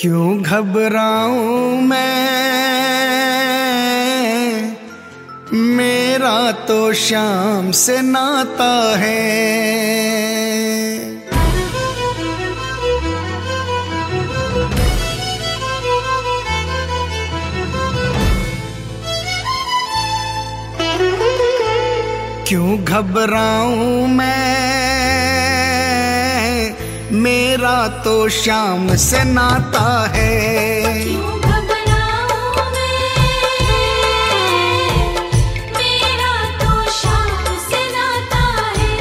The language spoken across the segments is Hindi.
क्यों घबराऊं मैं? मेरा तो शाम से नाता है। क्यों घबराऊं मैं? मेरा तो शाम से नाता है। तो नाता है।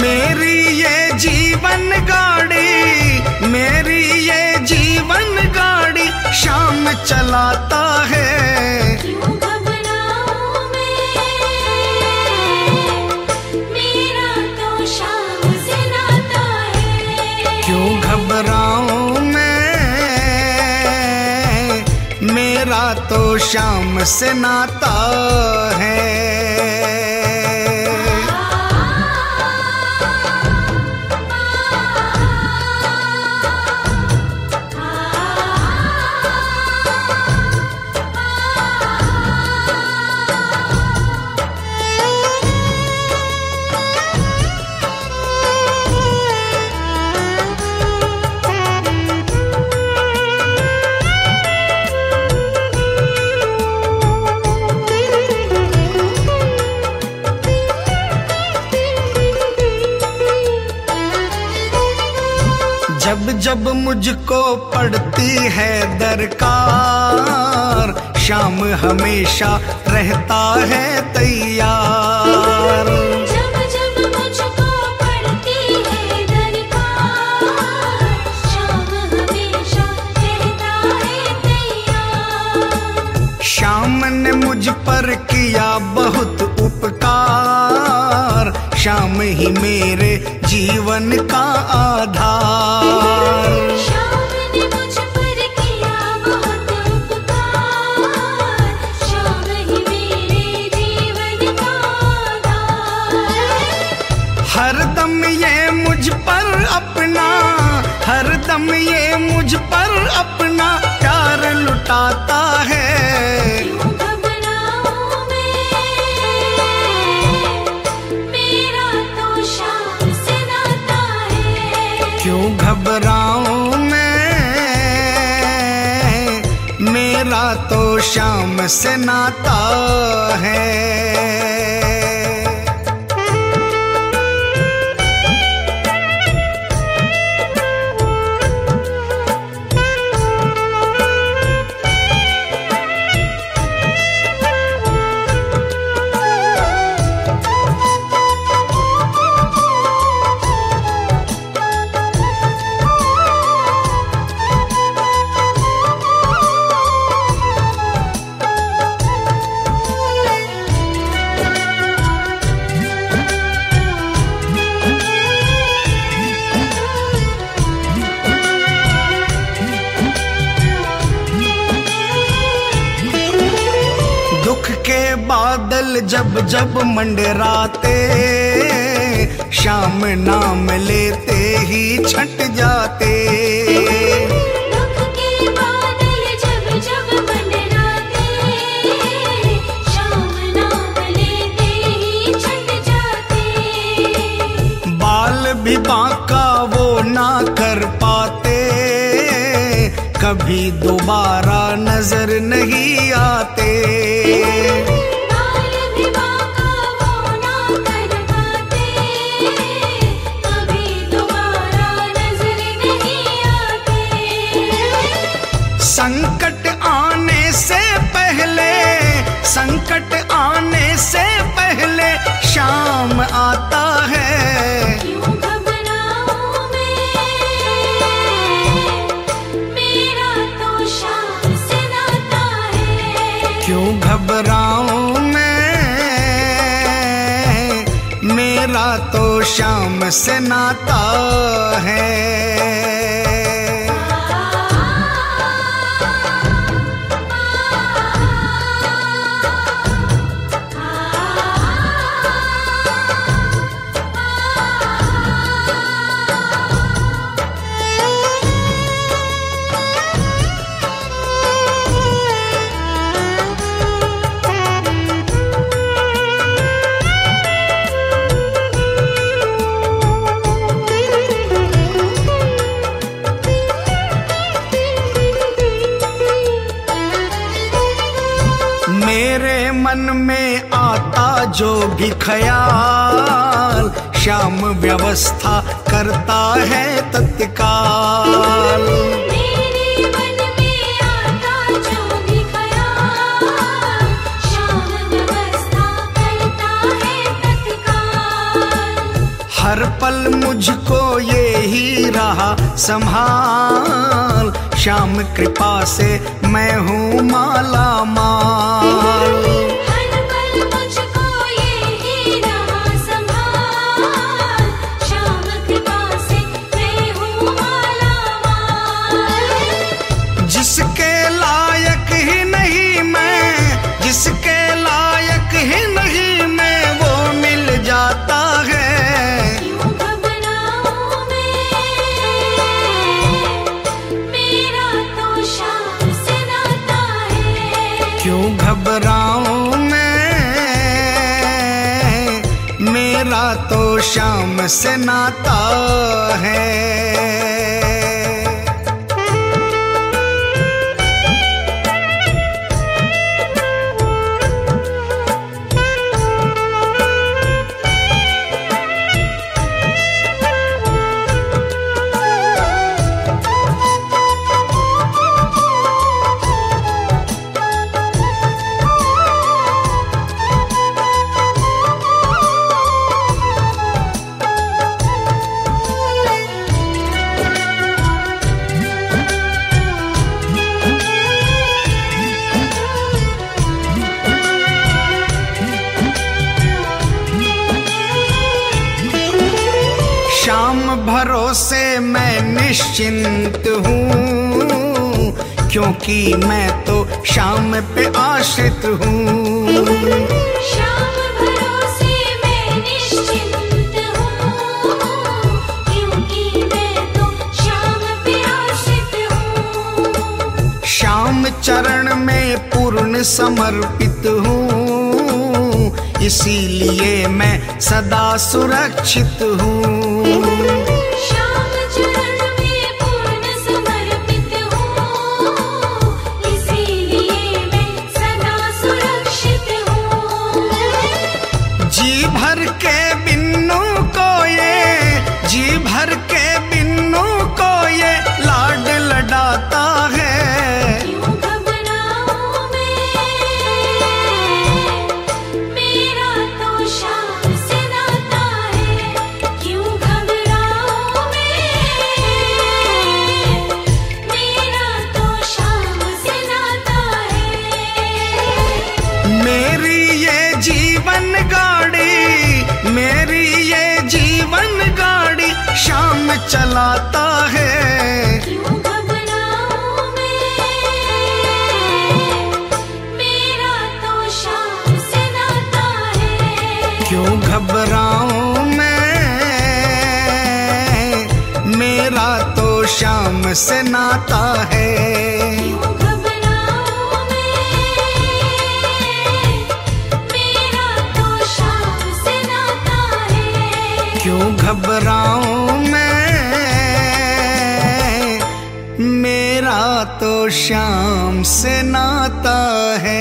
मेरी ये जीवन गाड़ी मेरी ये जीवन गाड़ी शाम चलाता है। शाम से नाता है। जब जब मुझको पड़ती है दरकार शाम हमेशा रहता है तैयार। जब जब मुझको पड़ती है दरकार शाम हमेशा रहता है तैयार। शाम ने मुझ पर किया बहुत उपकार शाम ही मेरे जीवन का आधार। है। क्यों घबराऊं मैं? मेरा तो शाम से नाता है। जब जब मंडराते शाम नाम लेते ही छट जाते। दुख जब जब नाम लेते ही छट जाते। बाल भी बांका वो ना कर पाते कभी दोबारा नज़र नहीं आते। संकट आने से पहले संकट आने से पहले शाम आता है। क्यों घबराऊं मैं? मेरा तो शाम से नाता है। क्यों घबराऊं मैं मेरा शाम से नाता जो भी ख्याल श्याम व्यवस्था करता तत्काल। मेरे मन में आता जो भी ख्याल श्याम व्यवस्था करता है तत्काल। हर पल मुझको ये ही रहा संभाल श्याम कृपा से मैं हूँ माला माल। घबराऊं मैं। मेरा तो शाम से नाता है। श्याम भरोसे मैं निश्चिंत हूँ क्योंकि मैं तो श्याम पे आश्रित हूँ। श्याम चरण में पूर्ण समर्पित हूँ इसीलिए मैं सदा सुरक्षित हूँ। शाम चलाता है। क्यों घबराऊं मैं? मेरा तो श्याम से नाता है। क्यों घबराऊं मैं? तो शाम से नाता है। क्यों घबराऊं शाम से नाता है।